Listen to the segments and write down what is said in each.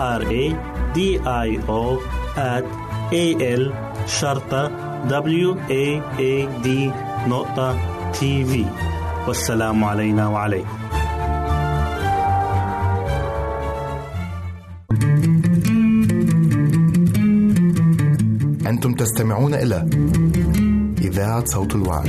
R A D I O A L شرطة W A A D نقطة تي في والسلام علينا وعليكم أنتم تستمعون إلى إذاعة صوت الوعد.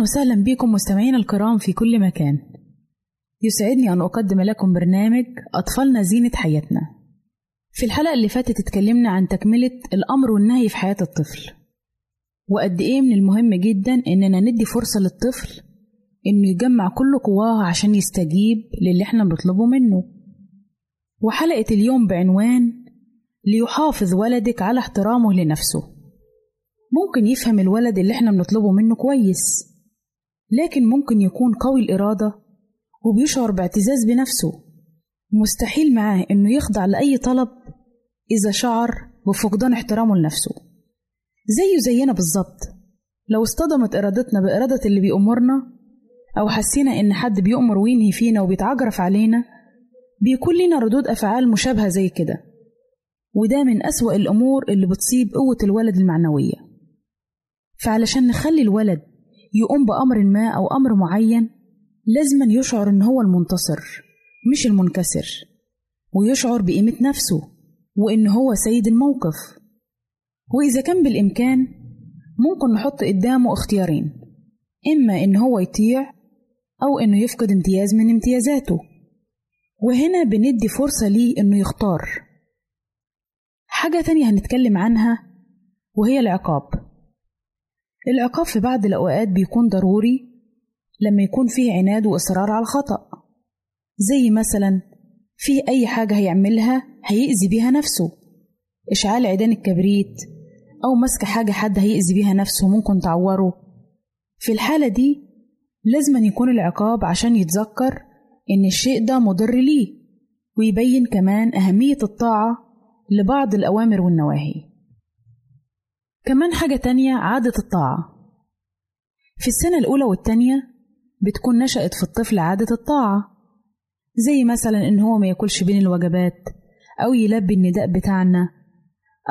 أهلا وسهلا بكم مستمعينا الكرام في كل مكان. يسعدني أن أقدم لكم برنامج أطفالنا زينة حياتنا. في الحلقة اللي فاتت اتكلمنا عن تكملة الأمر والنهي في حياة الطفل. وقد إيه من المهم جدا إننا ندي فرصة للطفل إنه يجمع كل قواه عشان يستجيب للي إحنا بنطلبه منه. وحلقة اليوم بعنوان ليحافظ ولدك على احترامه لنفسه. ممكن يفهم الولد اللي إحنا بنطلبه منه كويس. لكن ممكن يكون قوي الإرادة وبيشعر باعتزاز بنفسه. مستحيل معاه إنه يخضع لأي طلب إذا شعر بفقدان احترامه لنفسه. زيه زينا بالظبط لو اصطدمت إرادتنا بإرادة اللي بيأمرنا أو حسينا إن حد بيأمر وينهي فينا وبيتعجرف علينا بيكون لنا ردود أفعال مشابهة زي كده. وده من أسوأ الأمور اللي بتصيب قوة الولد المعنوية. فعلشان نخلي الولد يقوم بأمر ما أو أمر معين لازما يشعر إن هو المنتصر مش المنكسر ويشعر بقيمة نفسه وإن هو سيد الموقف. وإذا كان بالإمكان ممكن نحط قدامه اختيارين إما إن هو يطيع أو إنه يفقد امتياز من امتيازاته. وهنا بندي فرصة ليه إنه يختار. حاجة تانية هنتكلم عنها وهي العقاب. العقاب في بعض الأوقات بيكون ضروري لما يكون فيه عناد وإصرار على الخطأ. زي مثلا في أي حاجة هيعملها هيأذي بيها نفسه. إشعال عيدان الكبريت أو مسك حاجة حد هيأذي بيها نفسه ممكن تعوره. في الحالة دي لازم يكون العقاب عشان يتذكر إن الشيء ده مضر ليه ويبين كمان أهمية الطاعة لبعض الأوامر والنواهي. كمان حاجة تانية عادة الطاعة. في السنة الأولى والتانية بتكون نشأت في الطفل عادة الطاعة. زي مثلا إن هو ما ياكلش بين الوجبات أو يلبي النداء بتاعنا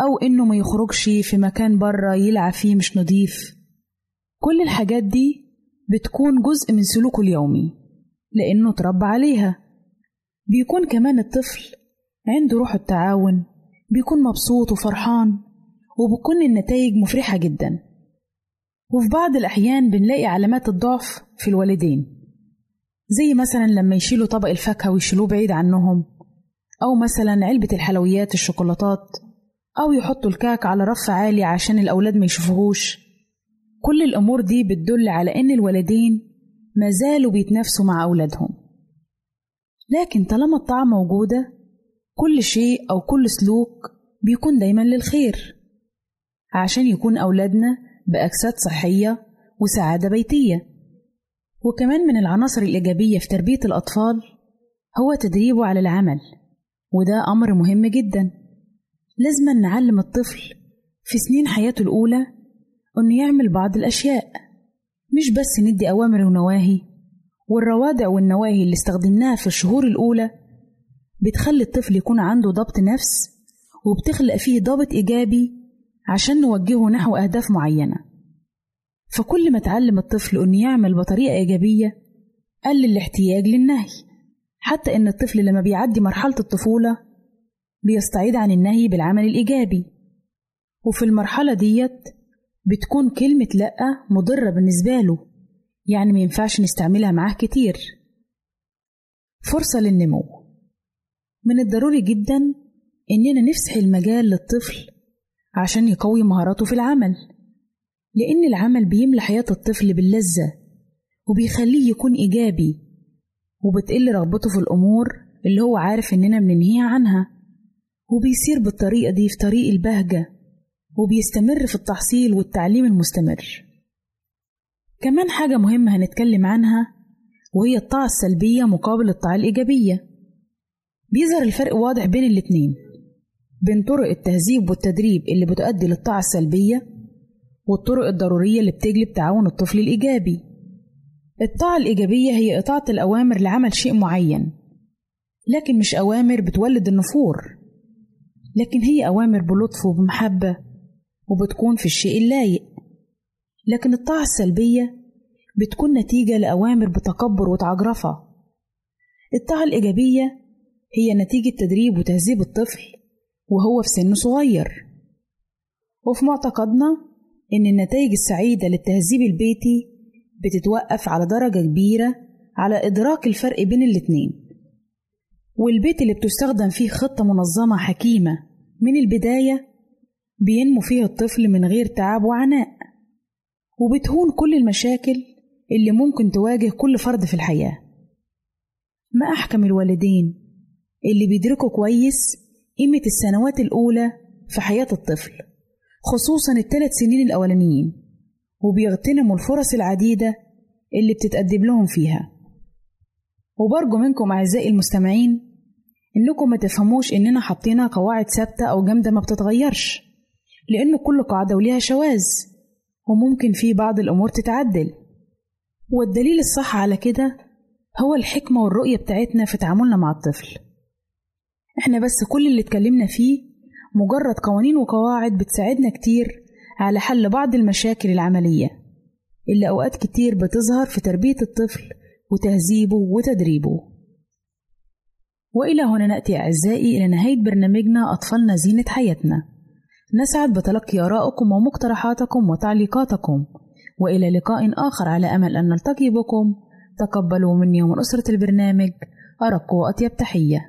أو إنه ما يخرجش في مكان بره يلعب فيه مش نضيف. كل الحاجات دي بتكون جزء من سلوكه اليومي لأنه اتربى عليها. بيكون كمان الطفل عنده روح التعاون بيكون مبسوط وفرحان. وبتكون النتائج مفرحة جدا. وفي بعض الأحيان بنلاقي علامات الضعف في الوالدين زي مثلا لما يشيلوا طبق الفاكهة ويشيلوه بعيد عنهم أو مثلا علبة الحلويات الشوكولاتات أو يحطوا الكعك على رف عالي عشان الأولاد ما يشوفوهوش. كل الأمور دي بتدل على إن الوالدين ما زالوا بيتنافسوا مع أولادهم. لكن طالما الطاعة موجودة كل شيء أو كل سلوك بيكون دايما للخير. عشان يكون أولادنا بأجساد صحية وسعادة بيتية. وكمان من العناصر الإيجابية في تربية الأطفال هو تدريبه على العمل وده أمر مهم جدا. لازم نعلم الطفل في سنين حياته الأولى إنه يعمل بعض الأشياء مش بس ندي أوامر ونواهي. والروادع والنواهي اللي استخدمناها في الشهور الأولى بتخلي الطفل يكون عنده ضبط نفس وبتخلق فيه ضابط إيجابي عشان نوجهه نحو أهداف معينة. فكل ما تعلم الطفل إنه يعمل بطريقة إيجابية قلل الاحتياج للنهي. حتى إن الطفل لما بيعدي مرحلة الطفولة بيستعيد عن النهي بالعمل الإيجابي. وفي المرحلة ديت بتكون كلمة لأ مضرة بالنسبة له يعني ما ينفعش نستعملها معاه كتير. فرصة للنمو. من الضروري جدا إننا نفسح المجال للطفل عشان يقوي مهاراته في العمل. لأن العمل بيملى حياة الطفل باللذة وبيخليه يكون إيجابي وبتقل رغبته في الأمور اللي هو عارف إننا بننهيها عنها. وبيسير بالطريقة دي في طريق البهجة وبيستمر في التحصيل والتعليم المستمر. كمان حاجة مهمة هنتكلم عنها وهي الطاعة السلبية مقابل الطاعة الإيجابية. بيظهر الفرق واضح بين الاتنين. بين طرق التهذيب والتدريب اللي بتؤدي للطاعة السلبية والطرق الضرورية اللي بتجلب تعاون الطفل الإيجابي. الطاعة الإيجابية هي إطاعة الأوامر لعمل شيء معين لكن مش أوامر بتولد النفور لكن هي أوامر بلطف وبمحبة وبتكون في الشيء اللايق. لكن الطاعة السلبية بتكون نتيجة لأوامر بتكبر وتعجرفة. الطاعة الإيجابية هي نتيجة تدريب وتهذيب الطفل. وهو في سن صغير. وفي معتقدنا إن النتائج السعيدة للتهذيب البيتي بتتوقف على درجة كبيرة على إدراك الفرق بين الاتنين. والبيت اللي بتستخدم فيه خطة منظمة حكيمة من البداية بينمو فيه الطفل من غير تعب وعناء وبتهون كل المشاكل اللي ممكن تواجه كل فرد في الحياة. ما أحكم الوالدين اللي بيدركوا كويس قيمة السنوات الأولى في حياة الطفل خصوصا الثلاث سنين الأولانيين وبيغتنموا الفرص العديدة اللي بتتقدم لهم فيها. وبرجو منكم أعزائي المستمعين إنكم ما تفهموش إننا حاطينها قواعد ثابتة أو جامدة ما بتتغيرش لأن كل قاعدة وليها شواذ وممكن في بعض الأمور تتعدل. والدليل الصح على كده هو الحكمة والرؤية بتاعتنا في تعاملنا مع الطفل. إحنا بس كل اللي اتكلمنا فيه مجرد قوانين وقواعد بتساعدنا كتير على حل بعض المشاكل العملية اللي أوقات كتير بتظهر في تربية الطفل وتهذيبه وتدريبه. وإلى هنا نأتي أعزائي إلى نهاية برنامجنا أطفالنا زينة حياتنا. نسعد بتلقي آرائكم ومقترحاتكم وتعليقاتكم. وإلى لقاء آخر على أمل أن نلتقي بكم. تقبلوا مني ومن أسرة البرنامج. أرق وأطيب تحية.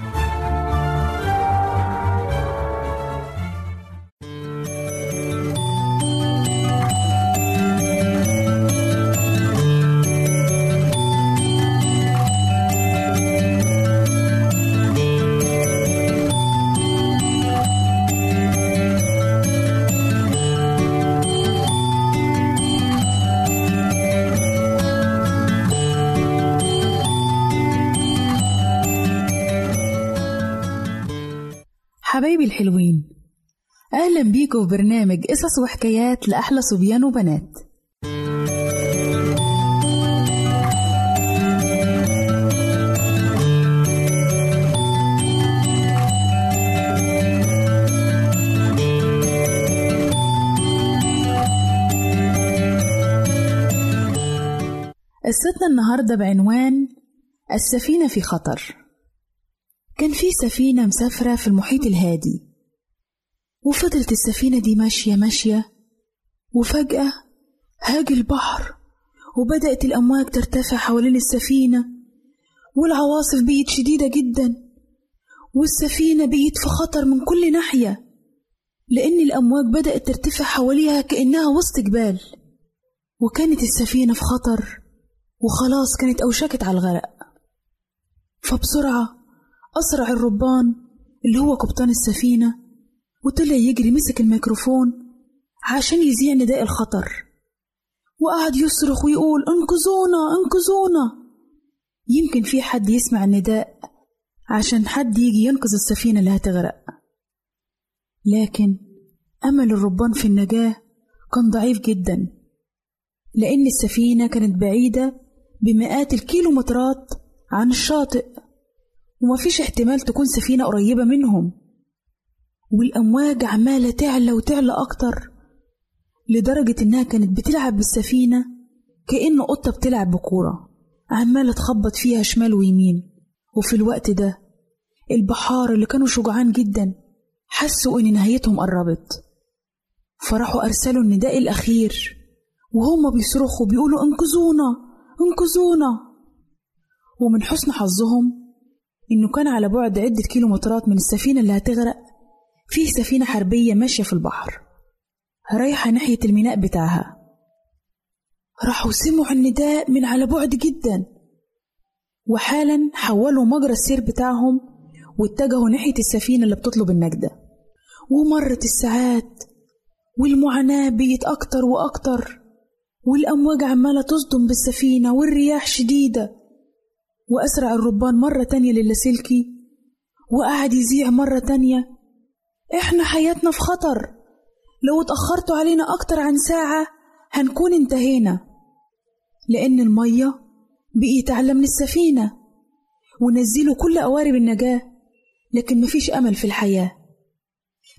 بيكم في برنامج قصص وحكايات لأحلى صبيان وبنات. قصتنا النهاردة بعنوان السفينة في خطر. كان في سفينة مسافرة في المحيط الهادي. وفضلت السفينة دي ماشية ماشية وفجأة هاج البحر وبدأت الأمواج ترتفع حوالين السفينة والعواصف بقت شديدة جدا والسفينة بقت في خطر من كل ناحية لأن الأمواج بدأت ترتفع حواليها كأنها وسط جبال وكانت السفينة في خطر وخلاص كانت أوشكت على الغرق. فبسرعة أسرع الربان اللي هو قبطان السفينة وطلع يجري مسك الميكروفون عشان يذيع نداء الخطر. وقعد يصرخ ويقول أنقذونا أنقذونا. يمكن في حد يسمع النداء عشان حد يجي ينقذ السفينة اللي هتغرق. لكن أمل الربان في النجاة كان ضعيف جدا لأن السفينة كانت بعيدة بمئات الكيلومترات عن الشاطئ ومفيش احتمال تكون سفينة قريبة منهم. والأمواج عمالة تعلى وتعلى أكتر لدرجة إنها كانت بتلعب بالسفينة كأن قطة بتلعب بكورة عمالة تخبط فيها شمال ويمين. وفي الوقت ده البحار اللي كانوا شجعان جدا حسوا إن نهايتهم قربت. فراحوا أرسلوا النداء الأخير وهم بيصرخوا بيقولوا انقذونا انقذونا. ومن حسن حظهم إنه كان على بعد عدة كيلومترات من السفينة اللي هتغرق. فيه سفينة حربية ماشية في البحر. رايحة ناحية الميناء بتاعها. راحوا سمعوا النداء من على بعد جدا. وحالا حولوا مجرى السير بتاعهم واتجهوا ناحية السفينة اللي بتطلب النجدة. ومرت الساعات والمعاناة بقت أكتر وأكتر والأمواج عمالة تصدم بالسفينة والرياح شديدة. وأسرع الربان مرة تانية للاسلكي وقعد يذيع مرة تانية إحنا حياتنا في خطر. لو اتأخرتوا علينا أكتر عن ساعة هنكون انتهينا. لأن المية بقيت أعلى من السفينة ونزلوا كل قوارب النجاة لكن مفيش أمل في الحياة.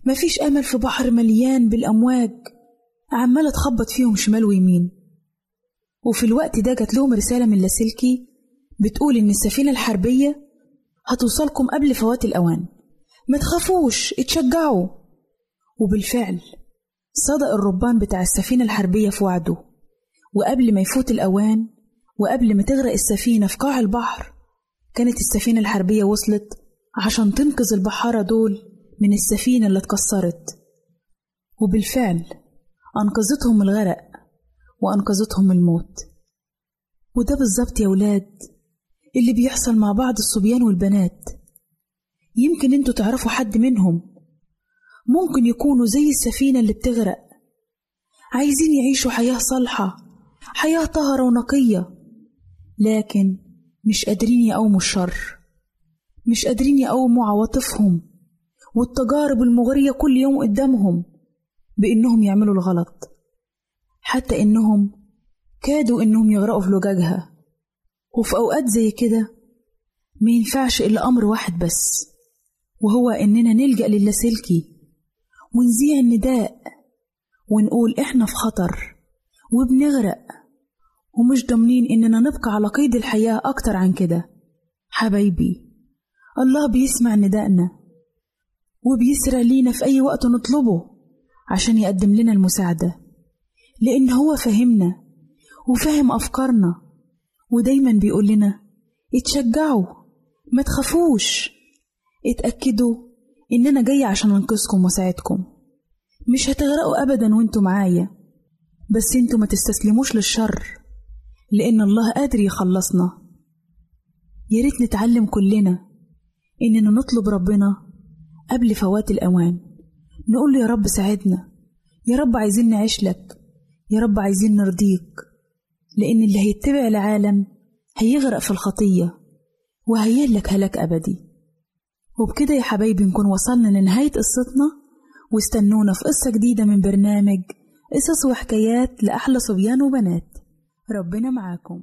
مفيش أمل في بحر مليان بالأمواج عمالة تخبط فيهم شمال ويمين. وفي الوقت ده جات لهم رسالة من لاسلكي بتقول إن السفينة الحربية هتوصلكم قبل فوات الأوان. ما تخافوش اتشجعوا. وبالفعل صدق الربان بتاع السفينة الحربية في وعده. وقبل ما يفوت الأوان وقبل ما تغرق السفينة في قاع البحر كانت السفينة الحربية وصلت عشان تنقذ البحارة دول من السفينة اللي اتكسرت. وبالفعل أنقذتهم الغرق وأنقذتهم الموت. وده بالظبط يا ولاد اللي بيحصل مع بعض الصبيان والبنات. يمكن أنتوا تعرفوا حد منهم. ممكن يكونوا زي السفينة اللي بتغرق. عايزين يعيشوا حياة صالحة حياة طهرة ونقية. لكن مش قادرين يقاوموا الشر. مش قادرين يقاوموا عواطفهم والتجارب المغرية كل يوم قدامهم بإنهم يعملوا الغلط. حتى إنهم كادوا إنهم يغرقوا في لجاجها. وفي أوقات زي كده ما ينفعش إلا أمر واحد بس. وهو إننا نلجأ للاسلكي ونذيع النداء. ونقول إحنا في خطر. وبنغرق. ومش ضامنين إننا نبقى على قيد الحياة أكتر عن كده. حبايبي الله بيسمع ندائنا وبيسرع لينا في أي وقت نطلبه عشان يقدم لنا المساعدة. لأن هو فهمنا وفهم أفكارنا. ودايما بيقول لنا اتشجعوا ما تخافوش. اتأكدوا إن أنا جاي عشان أنقذكم وأساعدكم. مش هتغرقوا أبدا وأنتوا معايا. بس أنتوا ما تستسلموش للشر لأن الله قادر يخلصنا. يا ريت نتعلم كلنا إننا نطلب ربنا قبل فوات الأوان. نقول يا رب ساعدنا. يا رب عايزين نعيش لك. يا رب عايزين نرضيك. لأن اللي هيتبع العالم هيغرق في الخطية وهيهلك هلاك أبدي. وبكده يا حبايبي نكون وصلنا لنهاية قصتنا واستنونا في قصة جديدة من برنامج قصص وحكايات لأحلى صبيان وبنات. ربنا معاكم.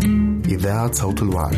إذاعة صوت الوعي.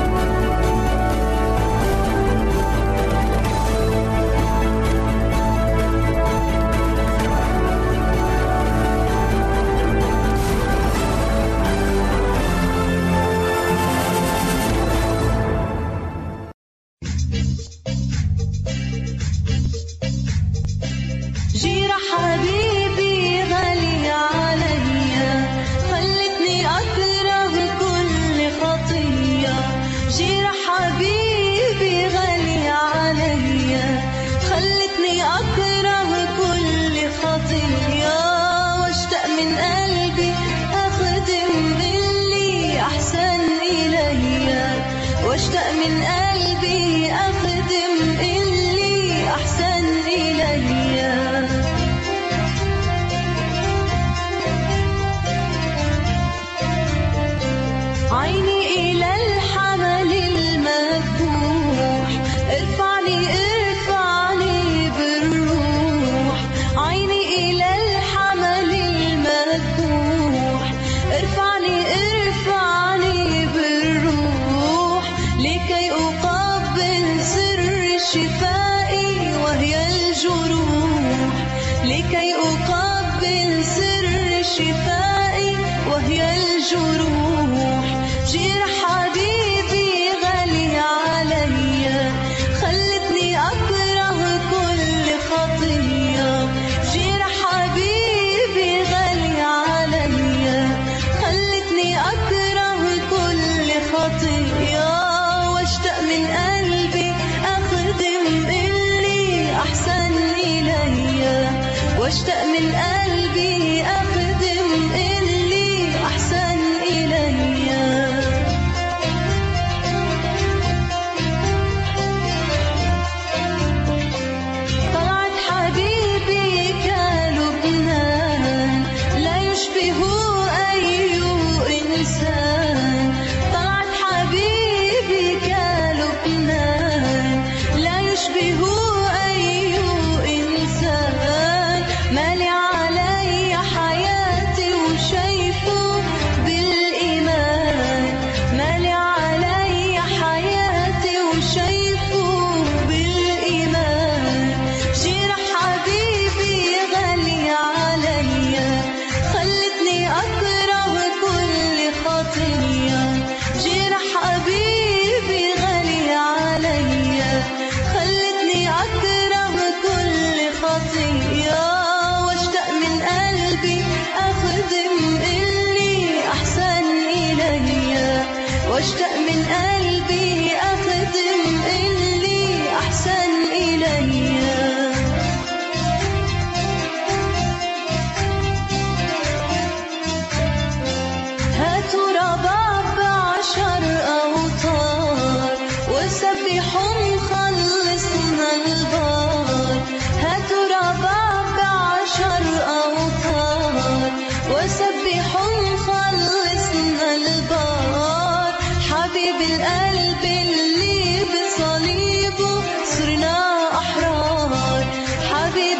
واشتاق من قلبي أبدا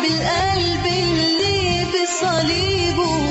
حبيب القلب اللي بصليبه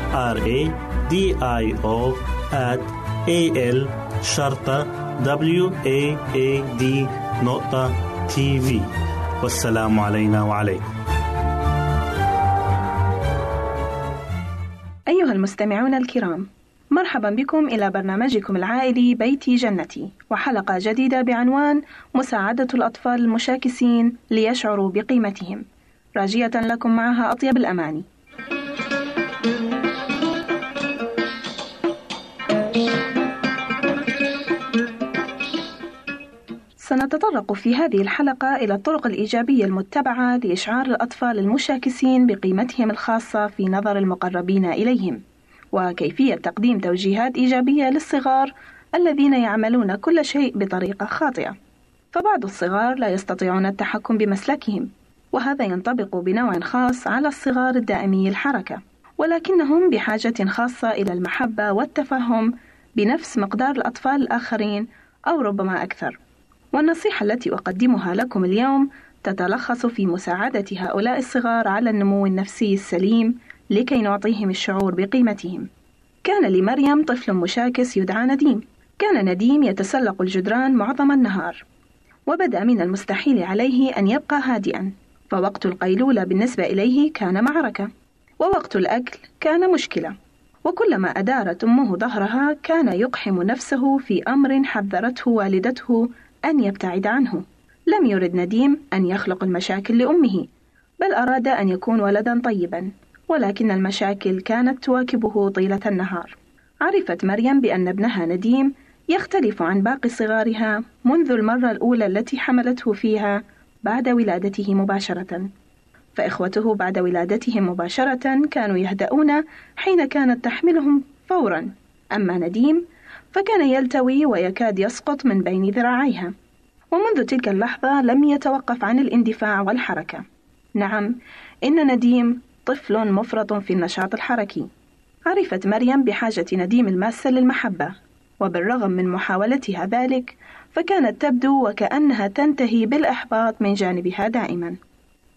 R A D I O at A L شرطة W A A D نقطة تي في والسلام علينا وعليكم أيها المستمعون الكرام مرحبا بكم إلى برنامجكم العائلي بيتي جنتي وحلقة جديدة بعنوان مساعدة الأطفال المشاكسين ليشعروا بقيمتهم. راجية لكم معها أطيب الأماني. سنتطرق في هذه الحلقة إلى الطرق الإيجابية المتبعة لإشعار الأطفال المشاكسين بقيمتهم الخاصة في نظر المقربين إليهم، وكيفية تقديم توجيهات إيجابية للصغار الذين يعملون كل شيء بطريقة خاطئة. فبعض الصغار لا يستطيعون التحكم بمسلكهم، وهذا ينطبق بنوع خاص على الصغار الدائمي الحركة، ولكنهم بحاجة خاصة إلى المحبة والتفهم بنفس مقدار الأطفال الآخرين أو ربما أكثر. والنصيحة التي أقدمها لكم اليوم تتلخص في مساعدة هؤلاء الصغار على النمو النفسي السليم لكي نعطيهم الشعور بقيمتهم. كان لمريم طفل مشاكس يدعى نديم. كان نديم يتسلق الجدران معظم النهار، وبدأ من المستحيل عليه أن يبقى هادئا، فوقت القيلولة بالنسبة إليه كان معركة، ووقت الأكل كان مشكلة. وكلما أدارت أمه ظهرها كان يقحم نفسه في أمر حذرته والدته أن يبتعد عنه. لم يرد نديم أن يخلق المشاكل لأمه، بل أراد أن يكون ولدا طيبا، ولكن المشاكل كانت تواكبه طيلة النهار. عرفت مريم بأن ابنها نديم يختلف عن باقي صغارها منذ المرة الأولى التي حملته فيها بعد ولادته مباشرة. فإخوته بعد ولادتهم مباشرة كانوا يهدؤون حين كانت تحملهم فورا، أما نديم فكان يلتوي ويكاد يسقط من بين ذراعيها. ومنذ تلك اللحظة لم يتوقف عن الاندفاع والحركة. نعم إن نديم طفل مفرط في النشاط الحركي. عرفت مريم بحاجة نديم الماسة للمحبة. وبالرغم من محاولتها ذلك فكانت تبدو وكأنها تنتهي بالإحباط من جانبها دائما.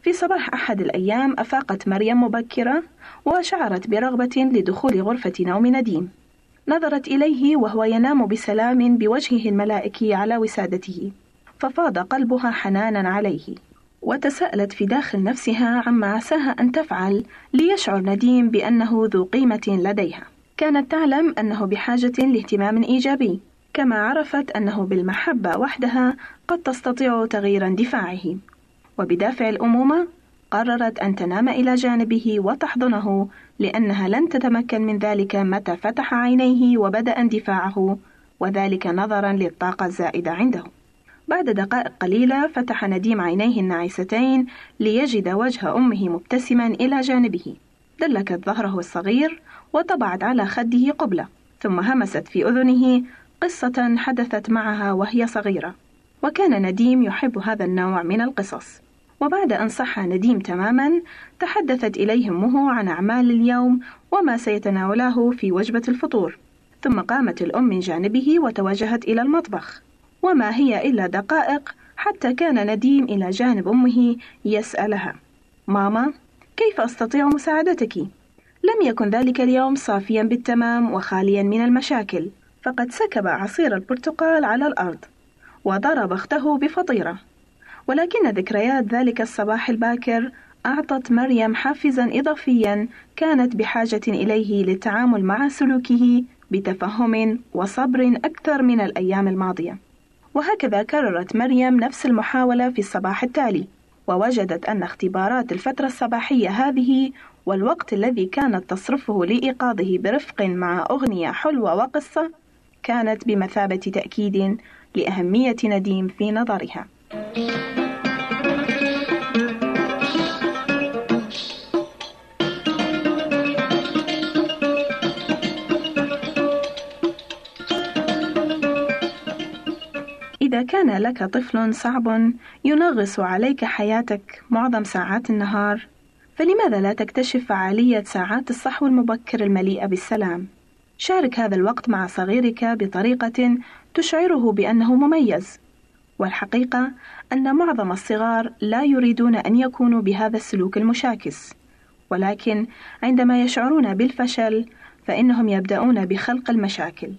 في صباح أحد الأيام أفاقت مريم مبكرة وشعرت برغبة لدخول غرفة نوم نديم. نظرت إليه وهو ينام بسلام بوجهه الملائكي على وسادته. ففاض قلبها حنانا عليه. وتساءلت في داخل نفسها عما عساها أن تفعل ليشعر نديم بأنه ذو قيمة لديها. كانت تعلم أنه بحاجة لاهتمام إيجابي كما عرفت أنه بالمحبة وحدها قد تستطيع تغيير اندفاعه. وبدافع الأمومة قررت أن تنام إلى جانبه وتحضنه لأنها لن تتمكن من ذلك متى فتح عينيه وبدأ اندفاعه وذلك نظرا للطاقة الزائدة عنده. بعد دقائق قليلة فتح نديم عينيه الناعستين ليجد وجه أمه مبتسما إلى جانبه. دلكت ظهره الصغير وطبعت على خده قبلة، ثم همست في أذنه قصة حدثت معها وهي صغيرة. وكان نديم يحب هذا النوع من القصص. وبعد أن صح نديم تماما تحدثت إليه أمه عن أعمال اليوم وما سيتناوله في وجبة الفطور. ثم قامت الأم من جانبه وتوجهت إلى المطبخ. وما هي إلا دقائق حتى كان نديم إلى جانب أمه يسألها. ماما كيف أستطيع مساعدتك؟ لم يكن ذلك اليوم صافيا بالتمام وخاليا من المشاكل فقد سكب عصير البرتقال على الأرض وضرب أخته بفطيرة. ولكن ذكريات ذلك الصباح الباكر أعطت مريم حافزا إضافيا كانت بحاجة إليه للتعامل مع سلوكه بتفهم وصبر أكثر من الأيام الماضية. وهكذا كررت مريم نفس المحاولة في الصباح التالي، ووجدت أن اختبارات الفترة الصباحية هذه والوقت الذي كانت تصرفه لإيقاظه برفق مع أغنية حلوة وقصة كانت بمثابة تأكيد لأهمية نديم في نظرها. إذا كان لك طفل صعب ينغص عليك حياتك معظم ساعات النهار، فلماذا لا تكتشف فعالية ساعات الصحو المبكر المليئة بالسلام؟ شارك هذا الوقت مع صغيرك بطريقة تشعره بأنه مميز والحقيقة أن معظم الصغار لا يريدون أن يكونوا بهذا السلوك المشاكس. ولكن عندما يشعرون بالفشل فإنهم يبدأون بخلق المشاكل.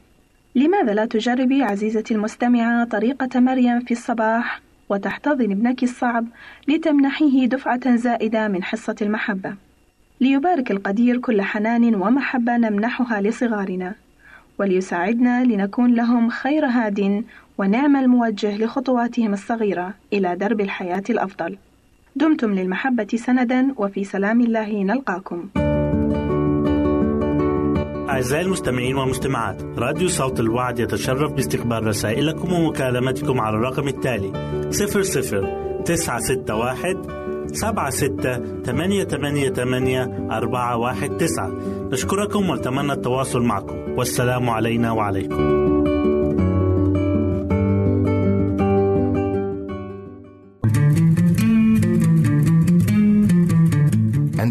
لماذا لا تجربي عزيزتي المستمعة طريقة مريم في الصباح وتحتضن ابنك الصعب لتمنحيه دفعة زائدة من حصة المحبة؟ ليبارك القدير كل حنان ومحبة نمنحها لصغارنا. وليساعدنا لنكون لهم خير هاد ونعم الموجه لخطواتهم الصغيرة إلى درب الحياة الأفضل. دمتم للمحبة سندا وفي سلام الله نلقاكم. أعزائي المستمعين والمستمعات راديو صوت الوعد يتشرف باستقبال رسائلكم ومكالمتكم على الرقم التالي 00 961 سبعة ستة ثمانية ثمانية ثمانية أربعة واحد تسعة. نشكركم ونتمنى التواصل معكم. والسلام علينا وعليكم.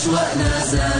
أشواقنا زادت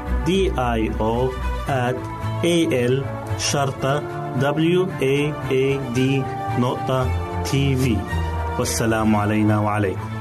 D I O at A L شرطة W A A D نقطة تي في والسلام علينا وعليكم.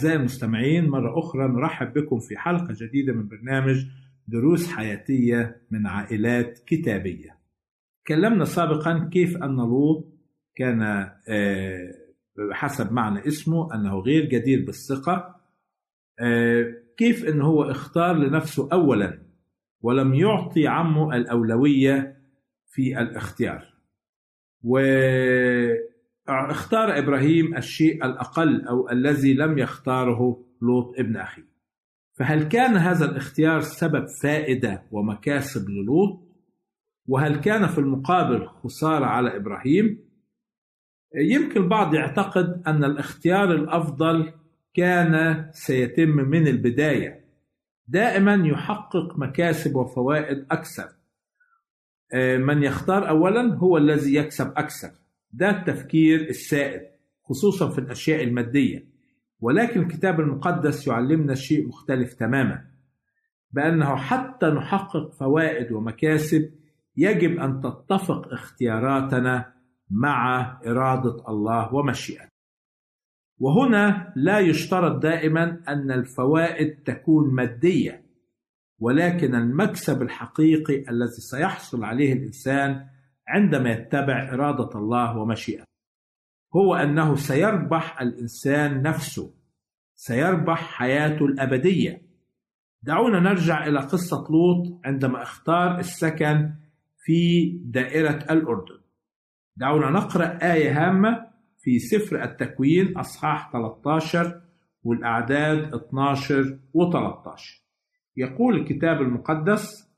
أعزائي المستمعين مرة أخرى نرحب بكم في حلقة جديدة من برنامج دروس حياتية من عائلات كتابية. تكلمنا سابقا كيف أن لوط كان آه، حسب معنى اسمه أنه غير جدير بالثقة. آه، كيف أنه هو اختار لنفسه أولا ولم يعطي عمه الأولوية في الاختيار. واختار إبراهيم الشيء الأقل أو الذي لم يختاره لوط ابن أخيه. فهل كان هذا الاختيار سبب فائدة ومكاسب للوط؟ وهل كان في المقابل خسارة على إبراهيم؟ يمكن البعض يعتقد أن الاختيار الأفضل كان سيتم من البداية. دائما يحقق مكاسب وفوائد أكثر. من يختار أولا هو الذي يكسب أكثر. ده التفكير السائد خصوصا في الأشياء المادية. ولكن الكتاب المقدس يعلمنا شيء مختلف تماما بأنه حتى نحقق فوائد ومكاسب يجب أن تتفق اختياراتنا مع إرادة الله ومشيئته. وهنا لا يشترط دائما أن الفوائد تكون مادية ولكن المكسب الحقيقي الذي سيحصل عليه الإنسان عندما يتبع إرادة الله ومشيئته. هو أنه سيربح الإنسان نفسه سيربح حياته الأبدية. دعونا نرجع إلى قصة لوط عندما اختار السكن في دائرة الأردن. دعونا نقرأ آية هامة في سفر التكوين أصحاح 13 والأعداد 12 و 13 يقول الكتاب المقدس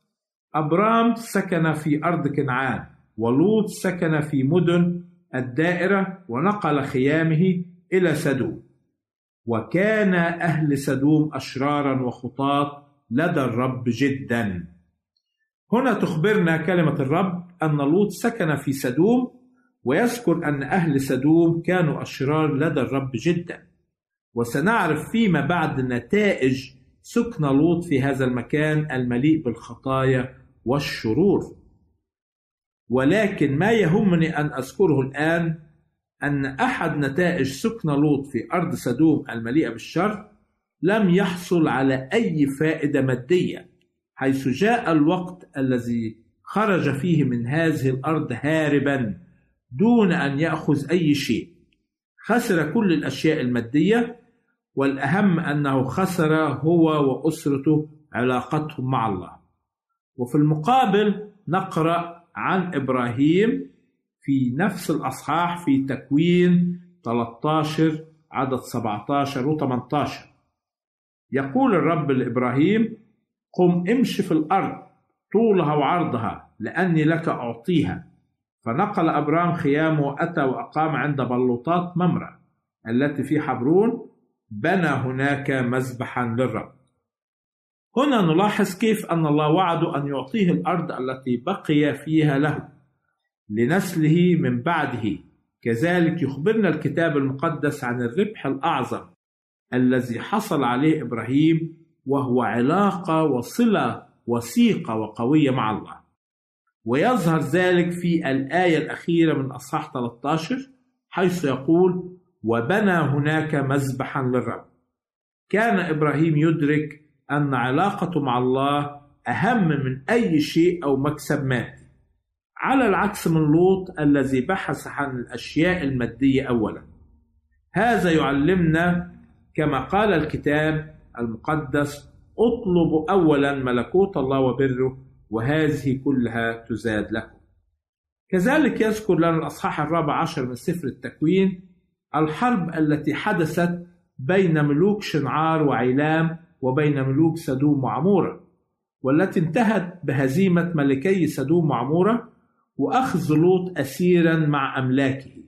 أبرام سكن في أرض كنعان. ولوط سكن في مدن الدائرة ونقل خيامه إلى سدوم. وكان أهل سدوم أشرارا وخطاة لدى الرب جدا. هنا تخبرنا كلمة الرب أن لوط سكن في سدوم ويذكر أن أهل سدوم كانوا أشرار لدى الرب جدا. وسنعرف فيما بعد نتائج سكن لوط في هذا المكان المليء بالخطايا والشرور. ولكن ما يهمني أن أذكره الآن أن أحد نتائج سكن لوط في أرض سدوم المليئة بالشر لم يحصل على أي فائدة مادية حيث جاء الوقت الذي خرج فيه من هذه الأرض هاربا دون أن يأخذ أي شيء. خسر كل الأشياء المادية والأهم أنه خسر هو وأسرته علاقتهم مع الله. وفي المقابل نقرأ عن إبراهيم في نفس الأصحاح في تكوين 13 عدد 17 و 18 يقول الرب لإبراهيم قم امشي في الأرض طولها وعرضها لأني لك أعطيها. فنقل أبرام خيامه وأتى وأقام عند بلوطات ممرة التي في حبرون بنى هناك مذبحا للرب. هنا نلاحظ كيف أن الله وعده أن يعطيه الأرض التي بقي فيها له لنسله من بعده. كذلك يخبرنا الكتاب المقدس عن الربح الأعظم الذي حصل عليه إبراهيم وهو علاقة وصلة وثيقة وقوية مع الله. ويظهر ذلك في الآية الأخيرة من أصحاح 13 حيث يقول وبنى هناك مذبحا للرب. كان إبراهيم يدرك أن علاقته مع الله أهم من أي شيء أو مكسب مادي. على العكس من لوط الذي بحث عن الأشياء المادية أولا. هذا يعلمنا كما قال الكتاب المقدس اطلبوا أولا ملكوت الله وبره وهذه كلها تزاد لكم. كذلك يذكر لنا الأصحاح الرابع عشر من سفر التكوين الحرب التي حدثت بين ملوك شنعار وعيلام وبين ملوك سدوم وعمورة والتي انتهت بهزيمة ملكي سدوم وعمورة وأخذ لوط أسيرا مع أملاكه.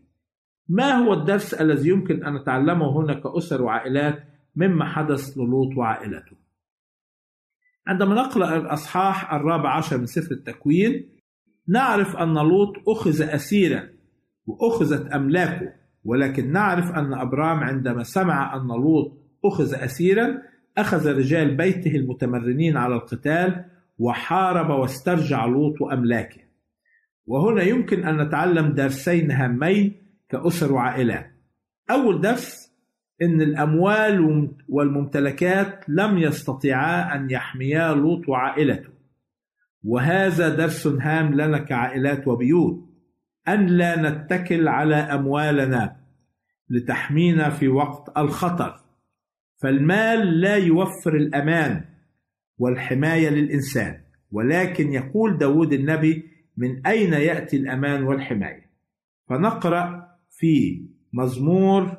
ما هو الدرس الذي يمكن أن نتعلمه هنا كأسر وعائلات مما حدث للوط وعائلته؟ عندما نقرأ الأصحاح الرابع عشر من سفر التكوين نعرف أن لوط أخذ أسيرا وأخذت أملاكه ولكن نعرف أن أبرام عندما سمع أن لوط أخذ أسيرا أخذ رجال بيته المتمرنين على القتال وحارب واسترجع لوط وأملاكه وهنا يمكن أن نتعلم درسين هامين كأسر وعائلات أول درس إن الأموال والممتلكات لم يستطيعا أن يحميا لوط وعائلته. وهذا درس هام لنا كعائلات وبيوت أن لا نتكل على أموالنا لتحمينا في وقت الخطر. فالمال لا يوفر الأمان والحماية للإنسان ولكن يقول داود النبي من أين يأتي الأمان والحماية؟ فنقرأ في مزمور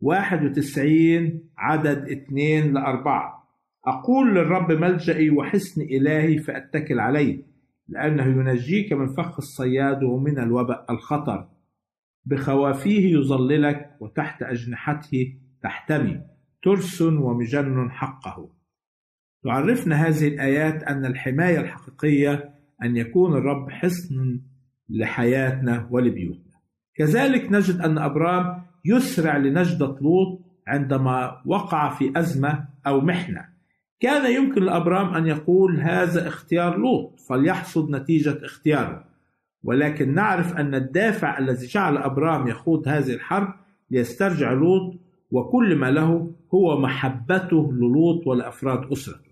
91 عدد 2 لأربعة. أقول للرب ملجئي وحسن إلهي فأتكل عليه لأنه ينجيك من فخ الصياد ومن الوباء الخطر بخوافيه يظللك وتحت أجنحته تحتمي. ترس ومجن حقه. تعرفنا هذه الآيات أن الحماية الحقيقية أن يكون الرب حصن لحياتنا ولبيوتنا. كذلك نجد أن أبرام يسرع لنجدة لوط عندما وقع في أزمة أو محنة. كان يمكن لأبرام أن يقول هذا اختيار لوط فليحصد نتيجة اختياره. ولكن نعرف أن الدافع الذي جعل أبرام يخوض هذه الحرب ليسترجع لوط وكل ما له هو محبته للوط ولأفراد أسرته.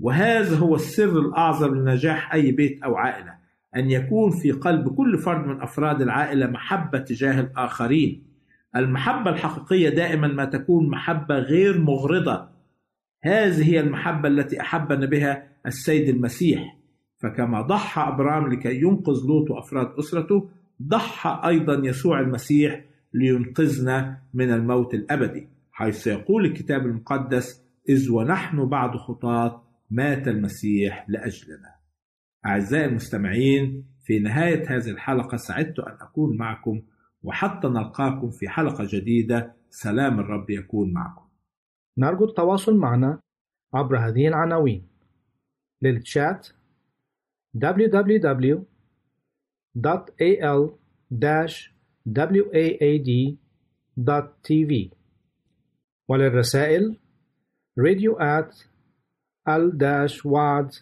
وهذا هو السر الأعظم لنجاح أي بيت أو عائلة أن يكون في قلب كل فرد من أفراد العائلة محبة تجاه الآخرين. المحبة الحقيقية دائما ما تكون محبة غير مغرضة. هذه هي المحبة التي أحبنا بها السيد المسيح. فكما ضحى أبرام لكي ينقذ لوط وأفراد أسرته ضحى أيضا يسوع المسيح لينقذنا من الموت الأبدي حيث يقول الكتاب المقدس إذ ونحن بعد خطاة مات المسيح لأجلنا. أعزائي المستمعين في نهاية هذه الحلقة سعدت أن أكون معكم وحتى نلقاكم في حلقة جديدة. سلام الرب يكون معكم. نرجو التواصل معنا عبر هذه العناوين. للتشات www.al-waad.tv وللرسائل radio at al-wad.tv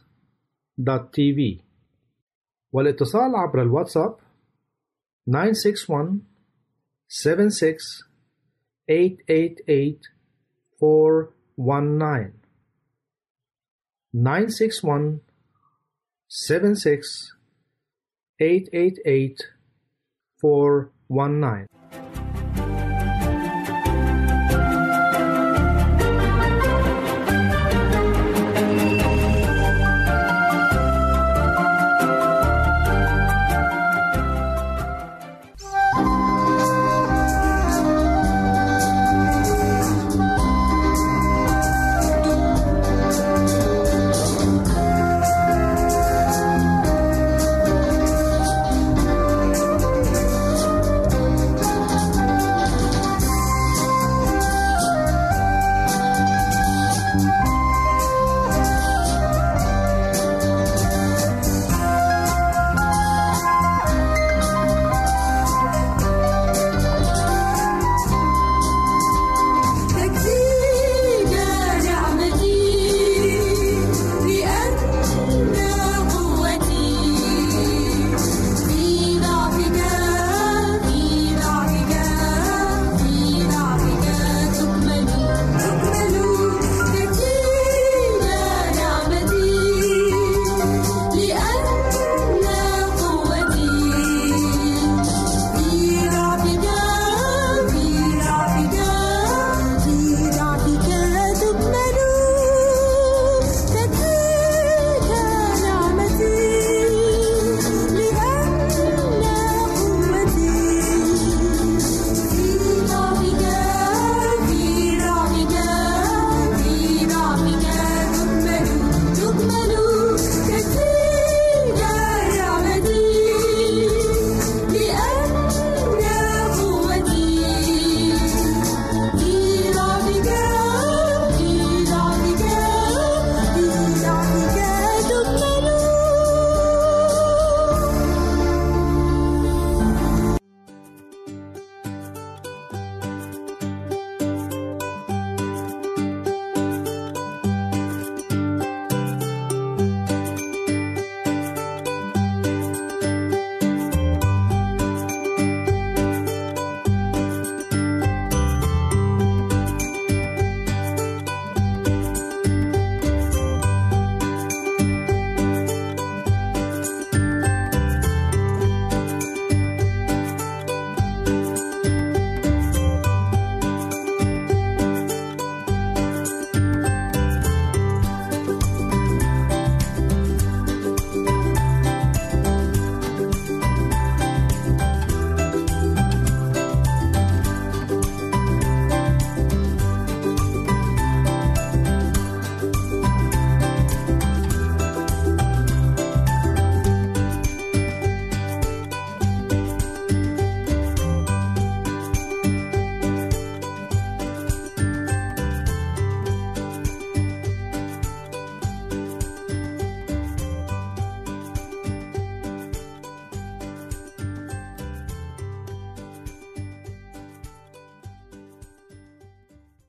والاتصال عبر الواتساب 961 76 888 419 961 76 888 419 one nine.